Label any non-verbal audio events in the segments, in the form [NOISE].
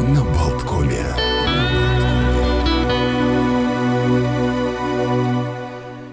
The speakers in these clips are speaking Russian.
на Болткоме.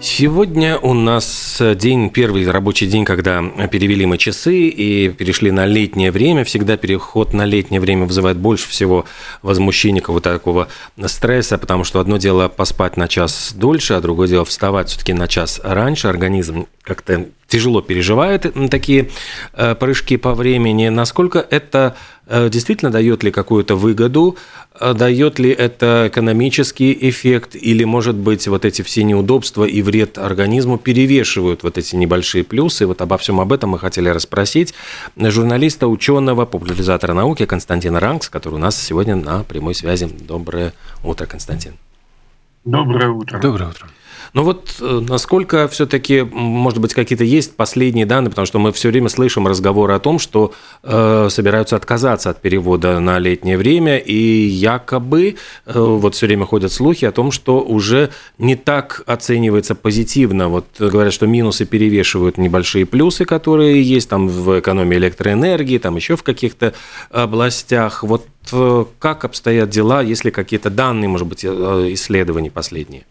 Сегодня у нас день, первый рабочий день, когда перевели мы часы и перешли на летнее время. Всегда переход на летнее время вызывает больше всего возмущения, какого-то такого стресса, потому что одно дело поспать на час дольше, а другое дело вставать все-таки на час раньше. Организм как-то тяжело переживает такие э, прыжки по времени. Насколько это действительно дает ли какую-то выгоду, э, дает ли это экономический эффект, или, может быть, вот эти все неудобства и вред организму перевешивают вот эти небольшие плюсы. Вот обо всем об этом мы хотели расспросить журналиста, ученого, популяризатора науки Константина Ранкс, который у нас сегодня на прямой связи. Доброе утро, Константин. Доброе утро. Доброе утро. Но вот э, насколько все-таки, может быть, какие-то есть последние данные, потому что мы все время слышим разговоры о том, что э, собираются отказаться от перевода на летнее время, и якобы э, вот все время ходят слухи о том, что уже не так оценивается позитивно. Вот говорят, что минусы перевешивают небольшие плюсы, которые есть там в экономии электроэнергии, там еще в каких-то областях. Вот э, как обстоят дела, если какие-то данные, может быть, э, исследования последние?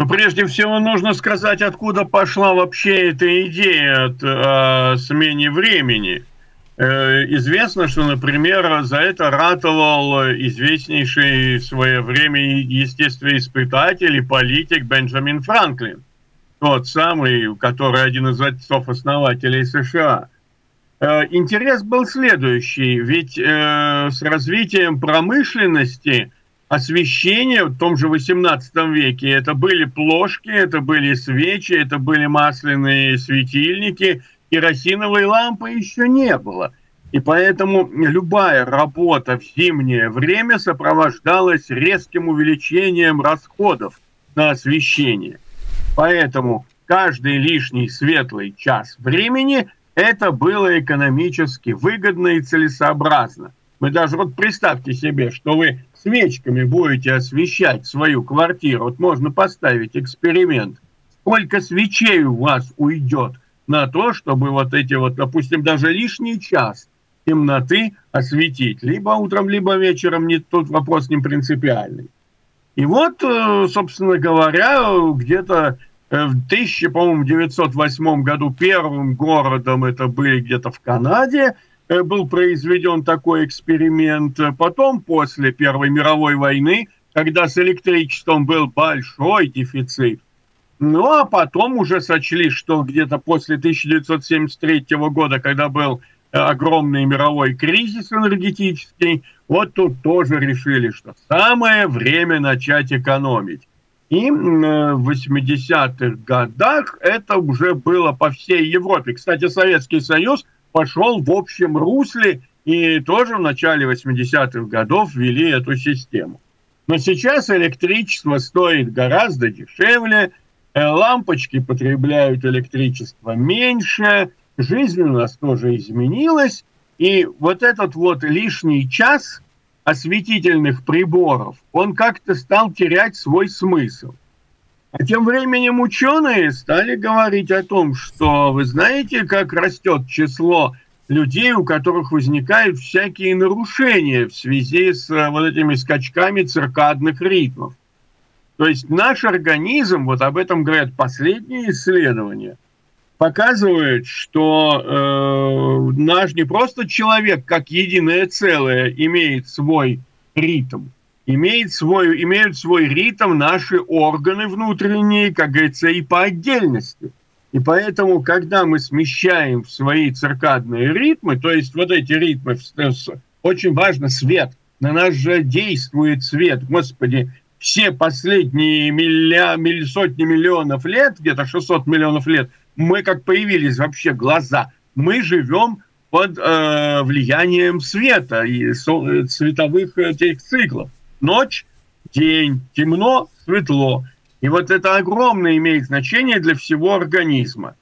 Но прежде всего нужно сказать, откуда пошла вообще эта идея о смене времени. Э, известно, что, например, за это ратовал известнейший в свое время естествоиспытатель и политик Бенджамин Франклин. Тот самый, который один из отцов-основателей США. Э, интерес был следующий, ведь э, с развитием промышленности – освещение в том же 18 веке. Это были плошки, это были свечи, это были масляные светильники, керосиновой лампы еще не было. И поэтому любая работа в зимнее время сопровождалась резким увеличением расходов на освещение. Поэтому каждый лишний светлый час времени это было экономически выгодно и целесообразно. Вы даже вот представьте себе, что вы свечками будете освещать свою квартиру. Вот можно поставить эксперимент. Сколько свечей у вас уйдет на то, чтобы вот эти вот, допустим, даже лишний час темноты осветить. Либо утром, либо вечером. Не, тут вопрос не принципиальный. И вот, э, собственно говоря, где-то э, в 1908 году первым городом это были где-то в Канаде – был произведен такой эксперимент. Потом, после Первой мировой войны, когда с электричеством был большой дефицит, ну а потом уже сочли, что где-то после 1973 года, когда был э, огромный мировой кризис энергетический, вот тут тоже решили, что самое время начать экономить. И э, в 80-х годах это уже было по всей Европе. Кстати, Советский Союз – пошел в общем русле и тоже в начале 80-х годов ввели эту систему. Но сейчас электричество стоит гораздо дешевле, э, лампочки потребляют электричество меньше, жизнь у нас тоже изменилась, и вот этот вот лишний час осветительных приборов, он как-то стал терять свой смысл. А тем временем ученые стали говорить о том, что вы знаете, как растет число людей, у которых возникают всякие нарушения в связи с э, вот этими скачками циркадных ритмов. То есть наш организм, вот об этом говорят последние исследования, показывает, что э, наш не просто человек как единое целое имеет свой ритм, имеет свой, имеют свой ритм наши органы внутренние, как говорится, и по отдельности. И поэтому, когда мы смещаем свои циркадные ритмы, то есть вот эти ритмы, очень важно свет, на нас же действует свет. Господи, все последние милля, милли, сотни миллионов лет, где-то 600 миллионов лет, мы как появились вообще глаза, мы живем под э, влиянием света и со, цветовых этих циклов ночь, день, темно, светло. И вот это огромное имеет значение для всего организма.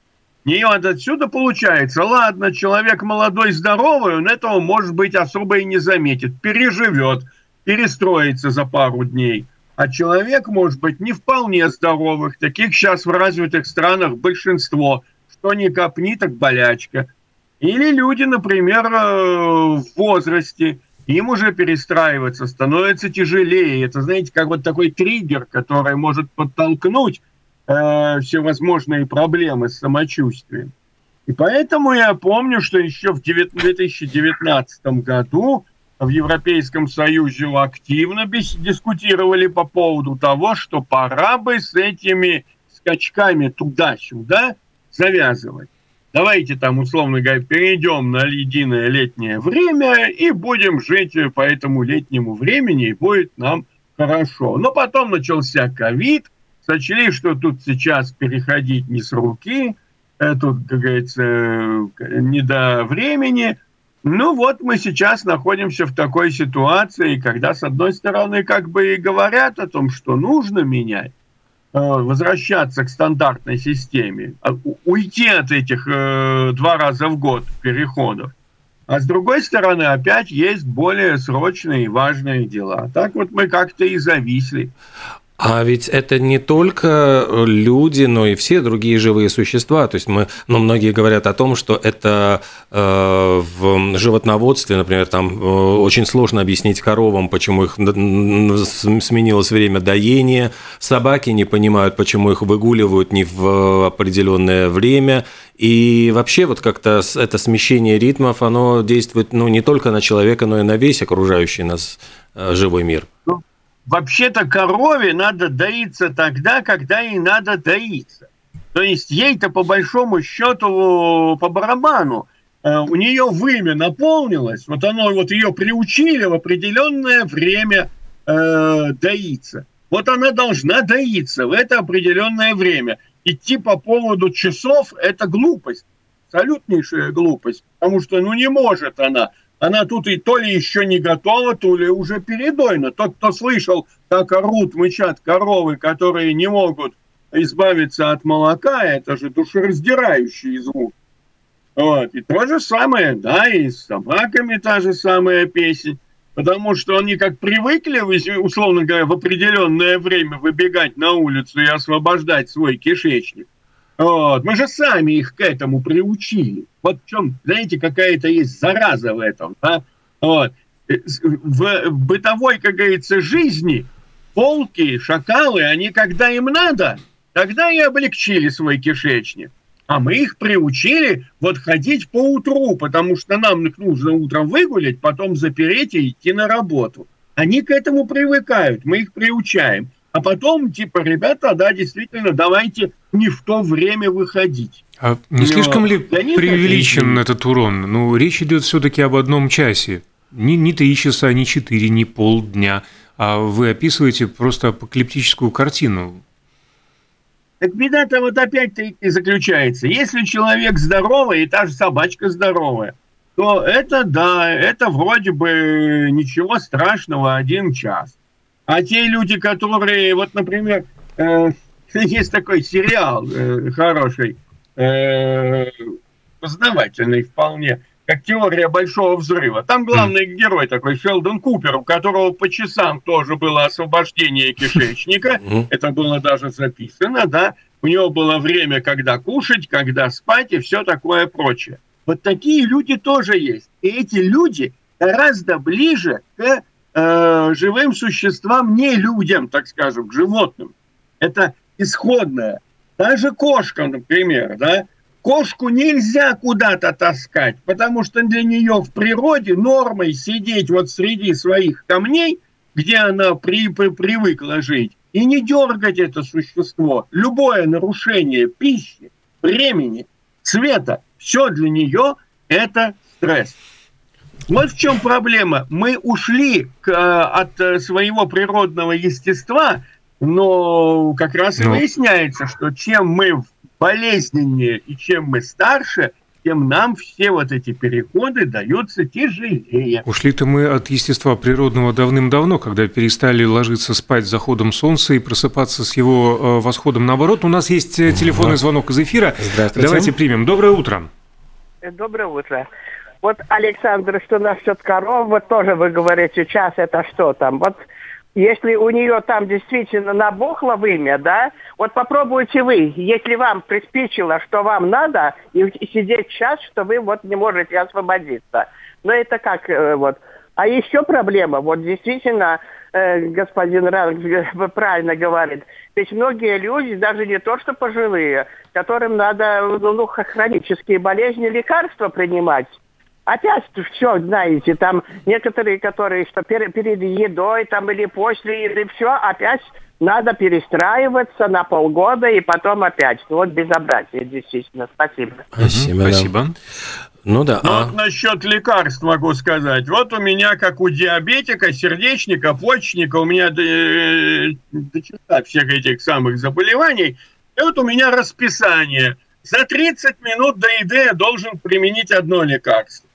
И вот отсюда получается, ладно, человек молодой, здоровый, он этого, может быть, особо и не заметит, переживет, перестроится за пару дней. А человек, может быть, не вполне здоровых, таких сейчас в развитых странах большинство, что не копни, так болячка. Или люди, например, э, в возрасте, им уже перестраиваться становится тяжелее. Это, знаете, как вот такой триггер, который может подтолкнуть э, всевозможные проблемы с самочувствием. И поэтому я помню, что еще в 2019 году в Европейском Союзе активно дискутировали по поводу того, что пора бы с этими скачками туда-сюда завязывать. Давайте там, условно говоря, перейдем на единое летнее время и будем жить по этому летнему времени, и будет нам хорошо. Но потом начался ковид, сочли, что тут сейчас переходить не с руки, э, тут, как говорится, не до времени – ну вот мы сейчас находимся в такой ситуации, когда с одной стороны как бы и говорят о том, что нужно менять, э, возвращаться к стандартной системе, а, уйти от этих э, два раза в год переходов. А с другой стороны, опять есть более срочные и важные дела. Так вот мы как-то и зависли. А ведь это не только люди, но и все другие живые существа. То есть мы, ну, многие говорят о том, что это э, в животноводстве, например, там э, очень сложно объяснить коровам, почему их сменилось время доения. Собаки не понимают, почему их выгуливают не в определенное время. И вообще вот как-то это смещение ритмов, оно действует ну, не только на человека, но и на весь окружающий нас э, живой мир. Вообще-то корове надо доиться тогда, когда ей надо доиться. То есть ей-то по большому счету по барабану. Э, у нее вымя наполнилось, вот оно вот ее приучили в определенное время э, доиться. Вот она должна доиться в это определенное время. Идти по поводу часов – это глупость, абсолютнейшая глупость, потому что ну не может она она тут и то ли еще не готова, то ли уже передойна. Тот, кто слышал, как орут, мычат коровы, которые не могут избавиться от молока, это же душераздирающий звук. Вот. И то же самое, да, и с собаками та же самая песня. Потому что они как привыкли, условно говоря, в определенное время выбегать на улицу и освобождать свой кишечник. Вот. Мы же сами их к этому приучили. Вот в чем, знаете, какая-то есть зараза в этом. Да? Вот. Э, в бытовой, как говорится, жизни волки, шакалы, они когда им надо, тогда и облегчили свой кишечник. А мы их приучили вот ходить по утру, потому что нам их нужно утром выгулять, потом запереть и идти на работу. Они к этому привыкают, мы их приучаем. А потом, типа, ребята, да, действительно, давайте не в то время выходить. А не слишком ли преувеличен этот урон? Ну, речь идет все-таки об одном часе. Не, не три часа, не четыре, не полдня. А вы описываете просто апокалиптическую картину. Так беда-то вот опять-то и заключается. Если человек здоровый, и та же собачка здоровая, то это да, это вроде бы ничего страшного, один час. А те люди, которые, вот, например, э, [LAUGHS] есть такой сериал э, хороший, э, познавательный вполне, как теория большого взрыва. Там главный mm. герой такой Шелдон Купер, у которого по часам тоже было освобождение кишечника. [LAUGHS] Mm. Это было даже записано, да. У него было время, когда кушать, когда спать и все такое прочее. Вот такие люди тоже есть. И эти люди гораздо ближе к э, живым существам, не людям, так скажем, к животным. Это исходное. Даже кошка, например, да, кошку нельзя куда-то таскать, потому что для нее в природе нормой сидеть вот среди своих камней, где она при, при, привыкла жить, и не дергать это существо. Любое нарушение пищи, времени, цвета, все для нее это стресс. Вот в чем проблема. Мы ушли к, э, от э, своего природного естества, но как раз и ну. выясняется, что чем мы болезненнее и чем мы старше, тем нам все вот эти переходы даются тяжелее. Ушли-то мы от естества природного давным-давно, когда перестали ложиться спать с заходом солнца и просыпаться с его э, восходом наоборот. У нас есть телефонный звонок из эфира. Здравствуйте. Давайте примем. Доброе утро. Доброе утро. Вот, Александр, что насчет коров, вот тоже вы говорите, час это что там? Вот если у нее там действительно набухло вымя, да, вот попробуйте вы, если вам приспичило, что вам надо, и сидеть час, что вы вот не можете освободиться. Но это как э, вот. А еще проблема, вот действительно, э, господин Ранг [LAUGHS] правильно говорит, ведь многие люди, даже не то что пожилые, которым надо ну, ну хронические болезни, лекарства принимать, опять все, знаете, там некоторые, которые что перед, перед едой там или после еды, все, опять надо перестраиваться на полгода и потом опять. Вот безобразие, действительно. Спасибо. Спасибо. Спасибо. Ну да. Ну, а... Вот насчет лекарств могу сказать. Вот у меня, как у диабетика, сердечника, почечника, у меня до, до всех этих самых заболеваний, и вот у меня расписание. За 30 минут до еды я должен применить одно лекарство.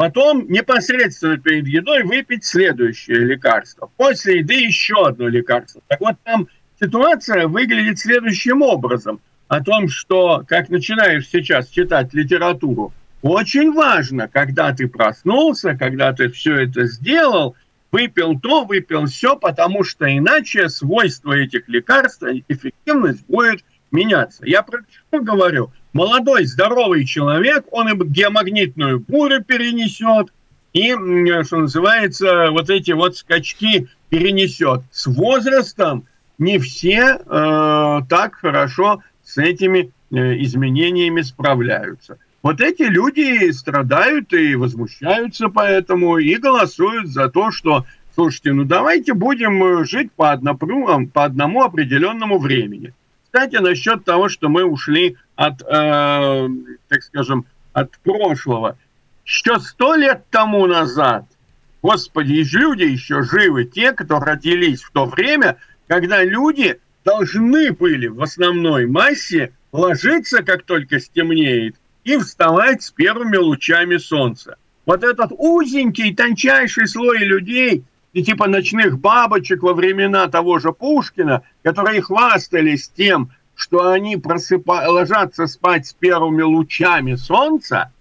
Потом непосредственно перед едой выпить следующее лекарство. После еды еще одно лекарство. Так вот там ситуация выглядит следующим образом. О том, что, как начинаешь сейчас читать литературу, очень важно, когда ты проснулся, когда ты все это сделал, выпил то, выпил все, потому что иначе свойства этих лекарств, эффективность будет меняться. Я про что говорю? Молодой, здоровый человек, он и геомагнитную бурю перенесет, и, что называется, вот эти вот скачки перенесет. С возрастом не все э, так хорошо с этими э, изменениями справляются. Вот эти люди страдают и возмущаются поэтому, и голосуют за то, что, слушайте, ну давайте будем жить по одному, по одному определенному времени. Кстати, насчет того, что мы ушли от, э, так скажем, от прошлого. Еще сто лет тому назад, господи, и люди еще живы, те, кто родились в то время, когда люди должны были в основной массе ложиться, как только стемнеет, и вставать с первыми лучами солнца. Вот этот узенький, тончайший слой людей, и типа ночных бабочек во времена того же Пушкина, которые хвастались тем, что они просыпа... ложатся спать с первыми лучами солнца,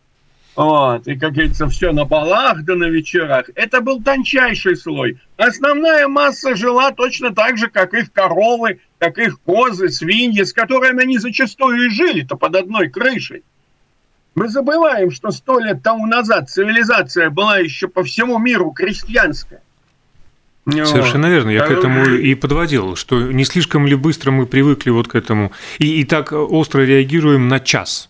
вот, и, как говорится, все на балах да на вечерах, это был тончайший слой. Основная масса жила точно так же, как их коровы, как их козы, свиньи, с которыми они зачастую и жили-то под одной крышей. Мы забываем, что сто лет тому назад цивилизация была еще по всему миру крестьянская. Совершенно верно. Я к этому и подводил, что не слишком ли быстро мы привыкли вот к этому и, и так остро реагируем на час.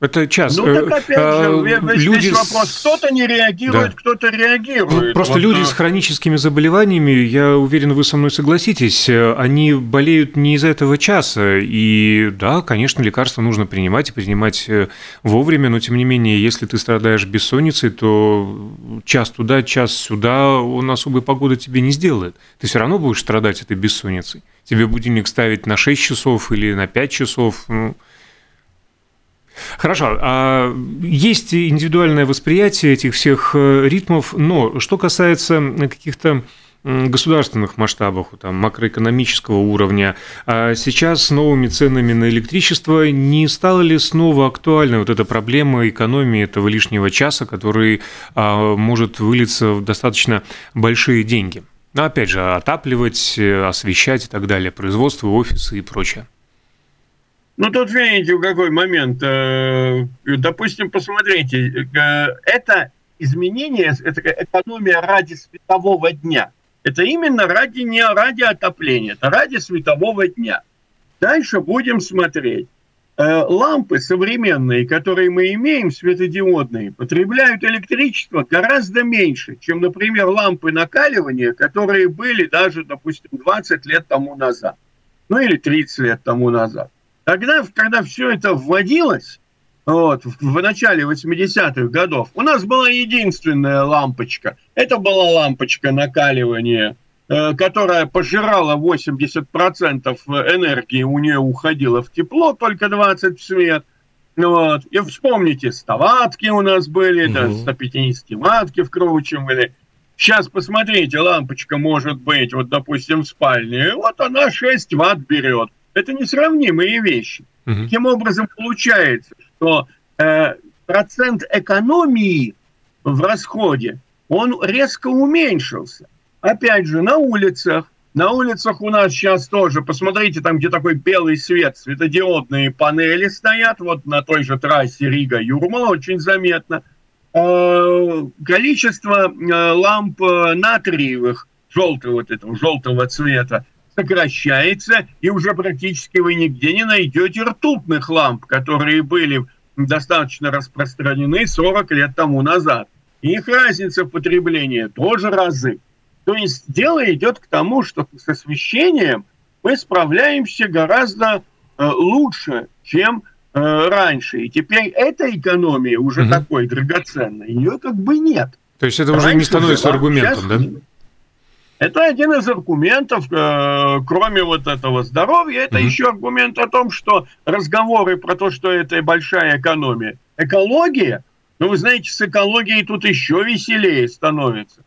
Это час. Ну, так опять же, э, люди весь вопрос, кто-то не реагирует, да. кто-то реагирует. Ну, просто вот, люди да. с хроническими заболеваниями, я уверен, вы со мной согласитесь, э, они болеют не из-за этого часа. И да, конечно, лекарства нужно принимать и принимать э, вовремя, но тем не менее, если ты страдаешь бессонницей, то час туда, час сюда, он особой погоды тебе не сделает. Ты все равно будешь страдать этой бессонницей. Тебе будильник ставить на 6 часов или на 5 часов, ну, Хорошо. А есть индивидуальное восприятие этих всех э, ритмов, но что касается каких-то государственных масштабах, там, макроэкономического уровня. А сейчас с новыми ценами на электричество не стала ли снова актуальна вот эта проблема экономии этого лишнего часа, который а, может вылиться в достаточно большие деньги? Но опять же, отапливать, э, освещать и так далее, производство, офисы и прочее. Ну, тут видите, какой момент. Э, допустим, посмотрите, э, это изменение, это экономия ради светового дня. Это именно ради, не ради отопления, это ради светового дня. Дальше будем смотреть. Э, лампы современные, которые мы имеем, светодиодные, потребляют электричество гораздо меньше, чем, например, лампы накаливания, которые были даже, допустим, 20 лет тому назад. Ну или 30 лет тому назад. Тогда, когда все это вводилось, вот, в начале 80-х годов, у нас была единственная лампочка. Это была лампочка накаливания, э, которая пожирала 80% энергии, у нее уходило в тепло, только 20 в свет. Вот. И вспомните, 100 ватки у нас были, угу. да, 150 ватки вкручивали. Сейчас посмотрите, лампочка может быть, вот, допустим, в спальне, вот она 6 ватт берет. Это несравнимые вещи. Угу. Таким образом, получается, что э, процент экономии в расходе, он резко уменьшился. Опять же, на улицах, на улицах у нас сейчас тоже, посмотрите, там, где такой белый свет, светодиодные панели стоят, вот на той же трассе Рига-Юрмала, очень заметно. Э, количество ламп натриевых, желтого вот этого, желтого цвета, сокращается, и уже практически вы нигде не найдете ртутных ламп, которые были достаточно распространены 40 лет тому назад. И их разница в потреблении тоже разы. То есть дело идет к тому, что с освещением мы справляемся гораздо э, лучше, чем э, раньше. И теперь эта экономия уже угу. такой драгоценной, ее как бы нет. То есть это раньше уже не становится аргументом, да? Это один из аргументов, э, кроме вот этого здоровья, это mm-hmm. еще аргумент о том, что разговоры про то, что это большая экономия. Экология, ну вы знаете, с экологией тут еще веселее становится.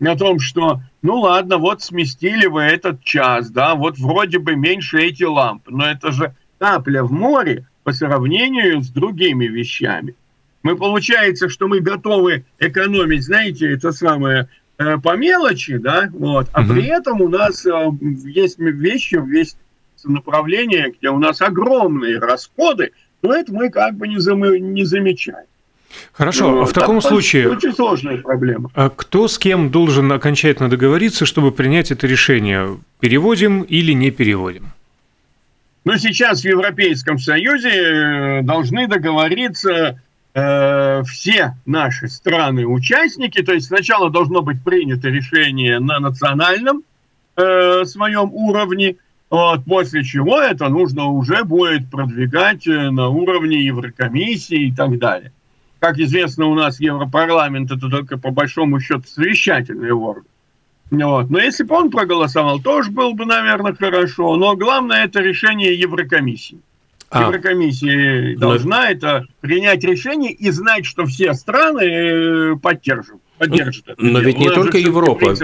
О том, что, ну ладно, вот сместили вы этот час, да, вот вроде бы меньше эти лампы, но это же капля в море по сравнению с другими вещами. Мы получается, что мы готовы экономить, знаете, это самое по мелочи, да, вот, а угу. при этом у нас э, есть вещи, есть направления, где у нас огромные расходы, но это мы как бы не, зам, не замечаем. Хорошо, ну, в таком случае... Очень сложная проблема. А кто с кем должен окончательно договориться, чтобы принять это решение? Переводим или не переводим? Ну, сейчас в Европейском Союзе э, должны договориться Э, все наши страны-участники, то есть сначала должно быть принято решение на национальном э, своем уровне, вот, после чего это нужно уже будет продвигать э, на уровне Еврокомиссии и так далее. Как известно, у нас Европарламент это только по большому счету совещательный орган. Вот. Но если бы он проголосовал, тоже было бы, наверное, хорошо. Но главное это решение Еврокомиссии. А. Еврокомиссия должна это принять решение и знать, что все страны э, поддержат. Поддержит это но ведь не только Европа,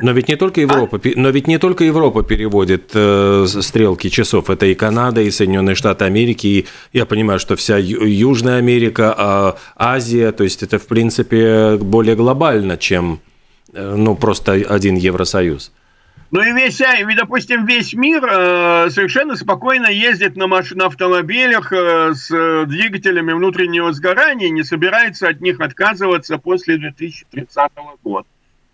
но ведь не только Европа, а? но ведь не только Европа переводит э, стрелки часов. Это и Канада, и Соединенные Штаты Америки. И я понимаю, что вся Южная Америка, э, Азия, то есть это в принципе более глобально, чем э, ну просто один Евросоюз. Ну и весь, и, допустим, весь мир э, совершенно спокойно ездит на, маш... на автомобилях э, с э, двигателями внутреннего сгорания, не собирается от них отказываться после 2030 года.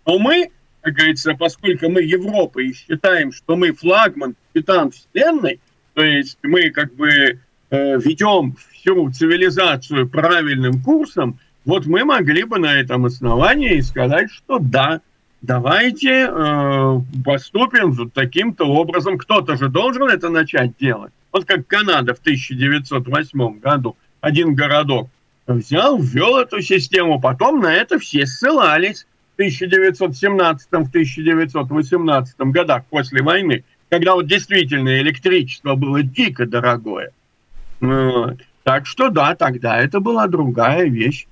Но мы, как говорится, поскольку мы Европа и считаем, что мы флагман, капитан Вселенной, то есть мы как бы э, ведем всю цивилизацию правильным курсом, вот мы могли бы на этом основании сказать, что да, давайте э, поступим таким-то образом. Кто-то же должен это начать делать. Вот как Канада в 1908 году, один городок взял, ввел эту систему, потом на это все ссылались в 1917-1918 годах после войны, когда вот действительно электричество было дико дорогое. Вот. Так что да, тогда это была другая вещь.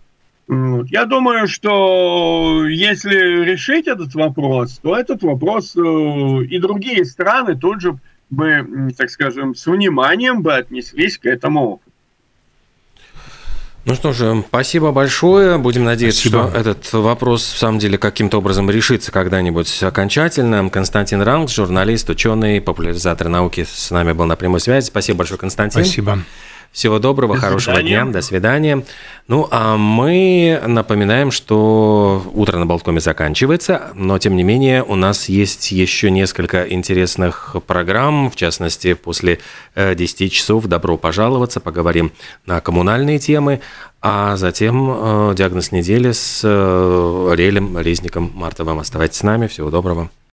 Я думаю, что если решить этот вопрос, то этот вопрос э, и другие страны тут же бы, так скажем, с вниманием бы отнеслись к этому ну что же, спасибо большое. Будем надеяться, спасибо. что этот вопрос в самом деле каким-то образом решится когда-нибудь окончательно. Константин Ранг, журналист, ученый, популяризатор науки, с нами был на прямой связи. Спасибо большое, Константин. Спасибо. Всего доброго, До хорошего свидания. дня, до свидания. Ну, а мы напоминаем, что утро на Болткоме заканчивается, но тем не менее у нас есть еще несколько интересных программ, в частности, после 10 э, часов «Добро пожаловаться», поговорим на коммунальные темы, а затем э, диагноз недели с э, Релем Резником Мартовым. Оставайтесь с нами, всего доброго.